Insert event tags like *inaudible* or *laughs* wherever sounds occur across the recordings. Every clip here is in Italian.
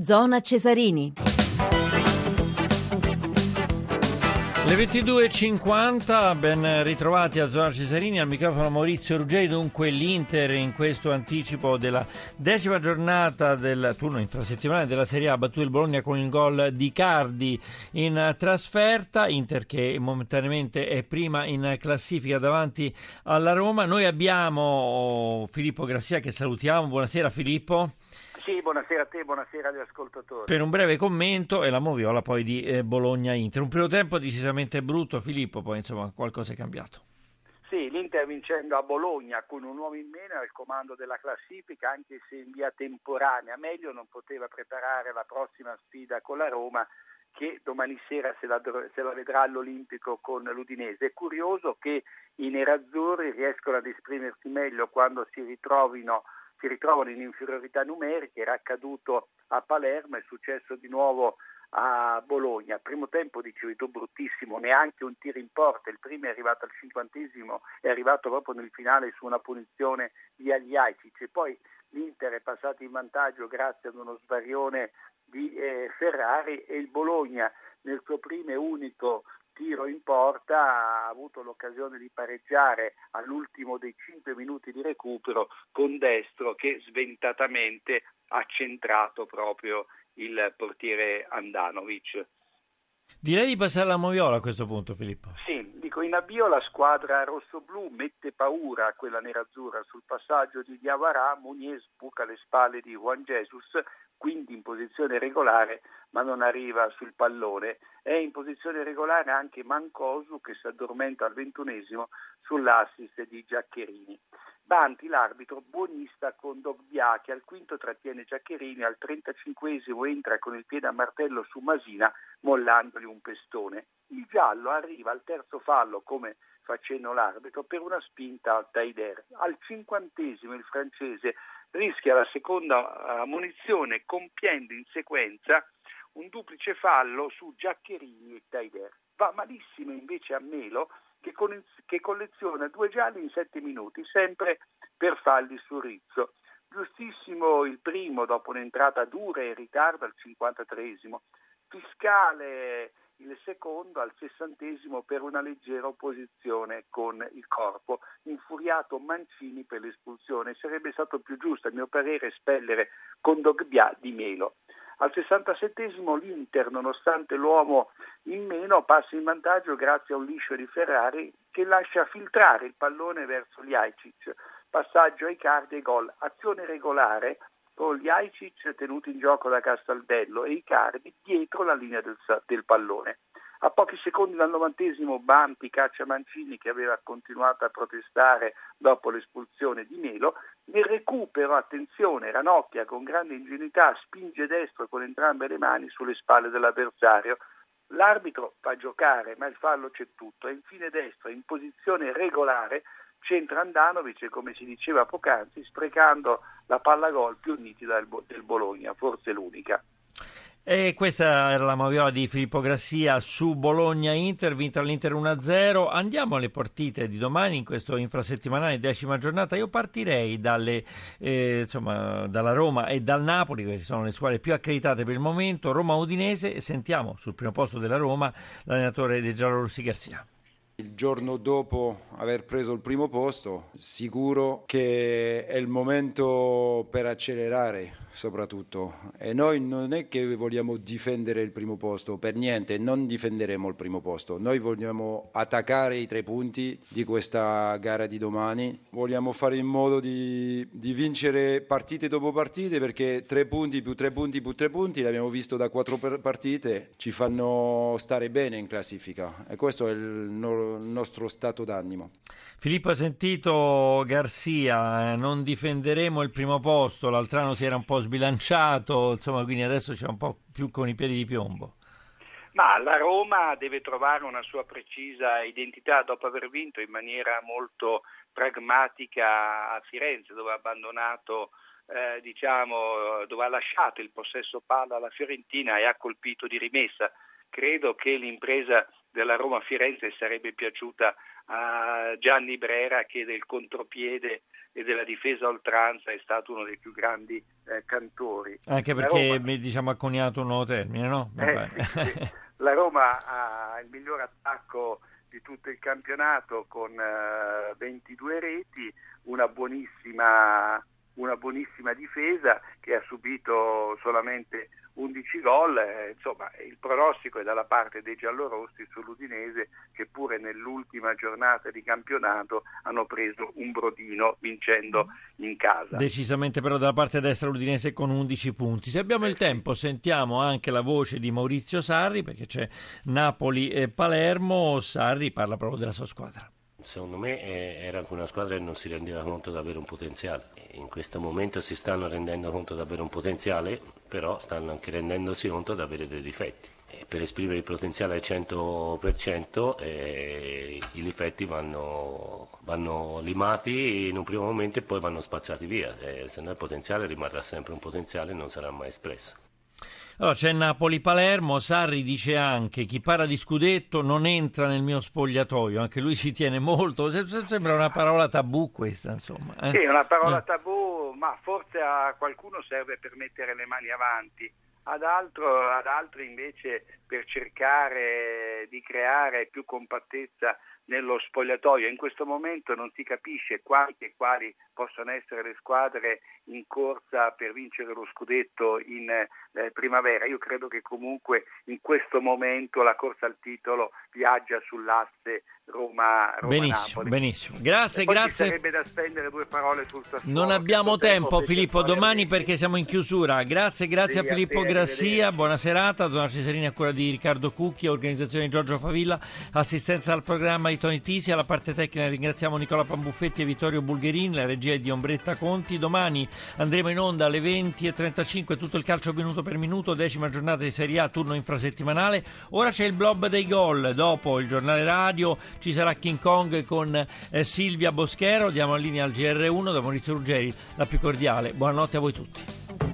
Zona Cesarini. Le 22.50, ben ritrovati a Zona Cesarini, al microfono Maurizio Ruggeri, dunque l'Inter in questo anticipo della decima giornata del turno infrasettimanale della Serie A ha battuto il Bologna con il gol di Cardi in trasferta, Inter che momentaneamente è prima in classifica davanti alla Roma. Noi abbiamo Filippo Grassia che salutiamo, buonasera Filippo. Sì, buonasera a te, buonasera agli ascoltatori. Per un breve commento e la moviola poi di eh, Bologna-Inter. Un primo tempo decisamente brutto, Filippo, poi insomma qualcosa è cambiato. Sì, l'Inter vincendo a Bologna con un uomo in meno al comando della classifica, anche se in via temporanea, meglio non poteva preparare la prossima sfida con la Roma che domani sera se la, se la vedrà all'Olimpico con l'Udinese. È curioso che i nerazzurri riescono ad esprimersi meglio quando si ritrovino si ritrovano in inferiorità numerica, era accaduto a Palermo, è successo di nuovo a Bologna. Primo tempo dicevi tu bruttissimo, neanche un tiro in porta, il primo è arrivato al cinquantesimo, è arrivato proprio nel finale su una punizione di Agliaicic poi l'Inter è passato in vantaggio grazie ad uno svarione di eh, Ferrari e il Bologna nel suo primo e unico tiro in porta ha avuto l'occasione di pareggiare all'ultimo dei 5 minuti di recupero con destro che sventatamente ha centrato proprio il portiere Andanovic. Direi di passare alla moviola a questo punto, Filippo. Sì, dico in avvio la squadra rossoblù mette paura a quella nerazzurra sul passaggio di Diavara, Muniz buca le spalle di Juan Jesus, quindi in posizione regolare ma non arriva sul pallone. È in posizione regolare anche Mancosu che si addormenta al ventunesimo sull'assist di Giaccherini. Banti l'arbitro buonista con Dogbia che al quinto trattiene Giaccherini, al 35 entra con il piede a martello su Masina mollandogli un pestone. Il giallo arriva al terzo fallo come facendo l'arbitro per una spinta al Taider. Al cinquantesimo il francese rischia la seconda uh, munizione compiendo in sequenza un duplice fallo su Giaccherini e Taider. Va malissimo invece a Melo che, con, che colleziona due gialli in sette minuti, sempre per falli su Rizzo. Giustissimo il primo dopo un'entrata dura e in ritardo al 53esimo. Fiscale il secondo al sessantesimo per una leggera opposizione con il corpo. Infuriato Mancini per l'espulsione. Sarebbe stato più giusto, a mio parere, espellere con Dogbia di Melo. Al 67 l'Inter, nonostante l'uomo in meno, passa in vantaggio grazie a un liscio di Ferrari che lascia filtrare il pallone verso gli Aicic. Passaggio ai cardi e gol. Azione regolare con gli Aicic tenuti in gioco da Castaldello e i cardi dietro la linea del, del pallone. A pochi secondi dal novantesimo Bampi caccia Mancini che aveva continuato a protestare dopo l'espulsione di Melo. Nel recupero, attenzione, Ranocchia con grande ingenuità spinge destro con entrambe le mani sulle spalle dell'avversario. L'arbitro fa giocare, ma il fallo c'è tutto. E infine destro, in posizione regolare, centra Andanovic come si diceva poc'anzi, sprecando la palla gol più nitida del Bologna, forse l'unica. E questa era la moviola di Filippo Grassia su Bologna-Inter, vinta l'Inter 1-0. Andiamo alle partite di domani in questo infrasettimanale decima giornata. Io partirei dalle, eh, insomma, dalla Roma e dal Napoli, che sono le squadre più accreditate per il momento. Roma-Udinese sentiamo sul primo posto della Roma l'allenatore di Giallorossi Garcia. Il giorno dopo aver preso il primo posto, sicuro che è il momento per accelerare soprattutto. E noi non è che vogliamo difendere il primo posto, per niente, non difenderemo il primo posto. Noi vogliamo attaccare i tre punti di questa gara di domani. Vogliamo fare in modo di, di vincere partite dopo partite perché tre punti più tre punti più tre punti, l'abbiamo visto da quattro partite, ci fanno stare bene in classifica. E questo è il il nostro stato d'animo. Filippo ha sentito Garzia, eh, non difenderemo il primo posto, l'altro anno si era un po' sbilanciato, insomma, quindi adesso c'è un po' più con i piedi di piombo. Ma la Roma deve trovare una sua precisa identità dopo aver vinto in maniera molto pragmatica a Firenze, dove ha abbandonato, eh, diciamo, dove ha lasciato il possesso palla alla Fiorentina e ha colpito di rimessa. Credo che l'impresa della Roma Firenze sarebbe piaciuta a Gianni Brera che del contropiede e della difesa a oltranza è stato uno dei più grandi eh, cantori. Anche perché Roma... diciamo, ha coniato un nuovo termine, no? Eh, sì, sì. *laughs* La Roma ha il miglior attacco di tutto il campionato con uh, 22 reti, una buonissima, una buonissima difesa che ha subito solamente 11 gol, eh, insomma il pronostico è dalla parte dei giallorossi sull'Udinese che pure nell'ultima giornata di campionato hanno preso un brodino vincendo in casa. Decisamente però dalla parte destra l'Udinese con 11 punti. Se abbiamo il tempo sentiamo anche la voce di Maurizio Sarri perché c'è Napoli e Palermo, Sarri parla proprio della sua squadra. Secondo me eh, era anche una squadra che non si rendeva conto di avere un potenziale. In questo momento si stanno rendendo conto di avere un potenziale, però stanno anche rendendosi conto di avere dei difetti. E per esprimere il potenziale al 100% eh, i difetti vanno, vanno, limati in un primo momento e poi vanno spazzati via. Eh, se no il potenziale rimarrà sempre un potenziale e non sarà mai espresso. Allora, c'è Napoli-Palermo, Sarri dice anche chi parla di scudetto non entra nel mio spogliatoio, anche lui ci tiene molto, sembra una parola tabù questa insomma. Eh? Sì, una parola eh. tabù, ma forse a qualcuno serve per mettere le mani avanti, ad, altro, ad altri invece per cercare di creare più compattezza nello spogliatoio. In questo momento non si capisce quanti e quali possono essere le squadre in corsa per vincere lo scudetto in eh, primavera. Io credo che comunque in questo momento la corsa al titolo viaggia sull'asse Roma, Roma benissimo, benissimo. Grazie, grazie. sarebbe da spendere due parole sul Sassuolo. Non abbiamo tempo, Filippo, domani perché siamo in chiusura. Grazie, grazie sì, a Filippo Grassia. Buona serata. Zona Cesarini a cura di Riccardo Cucchi, organizzazione di Giorgio Favilla, assistenza al programma di Tony Tisi, alla parte tecnica ringraziamo Nicola Pambuffetti e Vittorio Bulgherin, la regia è di Ombretta Conti. Domani andremo in onda alle 20.35 tutto il calcio minuto per minuto, decima giornata di Serie A, turno infrasettimanale. Ora c'è il blob dei gol, dopo il giornale radio ci sarà King Kong con eh, Silvia Boschero, diamo la linea al GR1 da Maurizio Ruggeri, la più cordiale. Buonanotte a voi tutti.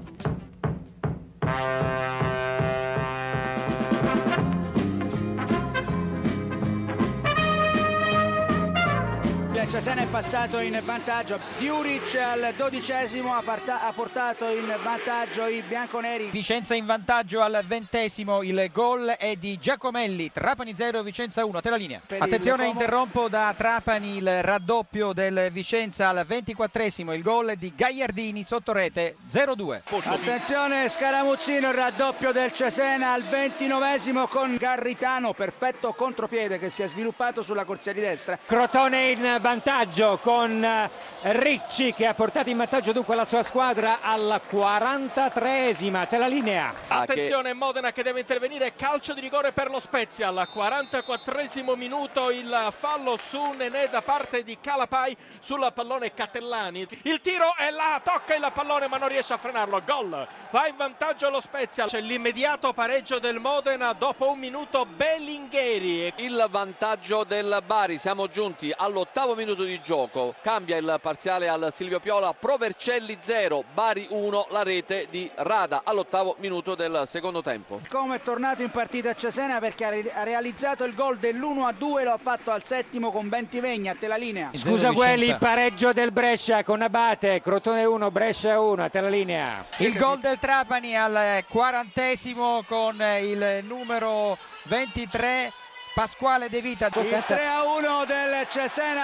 Cesena è passato in vantaggio, Diuric al dodicesimo ha, ha, portato in vantaggio i bianconeri. Vicenza in vantaggio al ventesimo, il gol è di Giacomelli, Trapani 0, Vicenza 1, te la linea. Per Attenzione, interrompo da Trapani il raddoppio del Vicenza al ventiquattresimo, il gol di Gagliardini sotto rete 0-2. Attenzione Scaramuzzino, il raddoppio del Cesena al ventinovesimo con Garritano, perfetto contropiede che si è sviluppato sulla corsia di destra. Crotone in vantaggio vantaggio con eh, Ricci che ha portato in vantaggio dunque la sua squadra alla 43esima. Te la linea. Attenzione Modena che deve intervenire, calcio di rigore per lo Spezia al 44esimo minuto il fallo su Nenè da parte di Calapai sul pallone Catellani. Il tiro è là, tocca il pallone ma non riesce a frenarlo. Gol. Va in vantaggio lo Spezia. C'è l'immediato pareggio del Modena dopo un minuto Bellingheri. Il vantaggio del Bari. Siamo giunti all'ottavo minuto di gioco cambia il parziale al Silvio Piola. Provercelli 0 Bari 1 la rete di Rada all'ottavo minuto del secondo tempo. Il Como è tornato in partita a Cesena perché ha realizzato il gol dell'1 a 2 lo ha fatto al settimo con Bentivegna a te la linea. Scusa quelli pareggio del Brescia con Abate Crotone 1 Brescia 1 a te la linea. Il gol del Trapani al quarantesimo con il numero 23 Pasquale De Vita. Il 3 a 1 del Cesena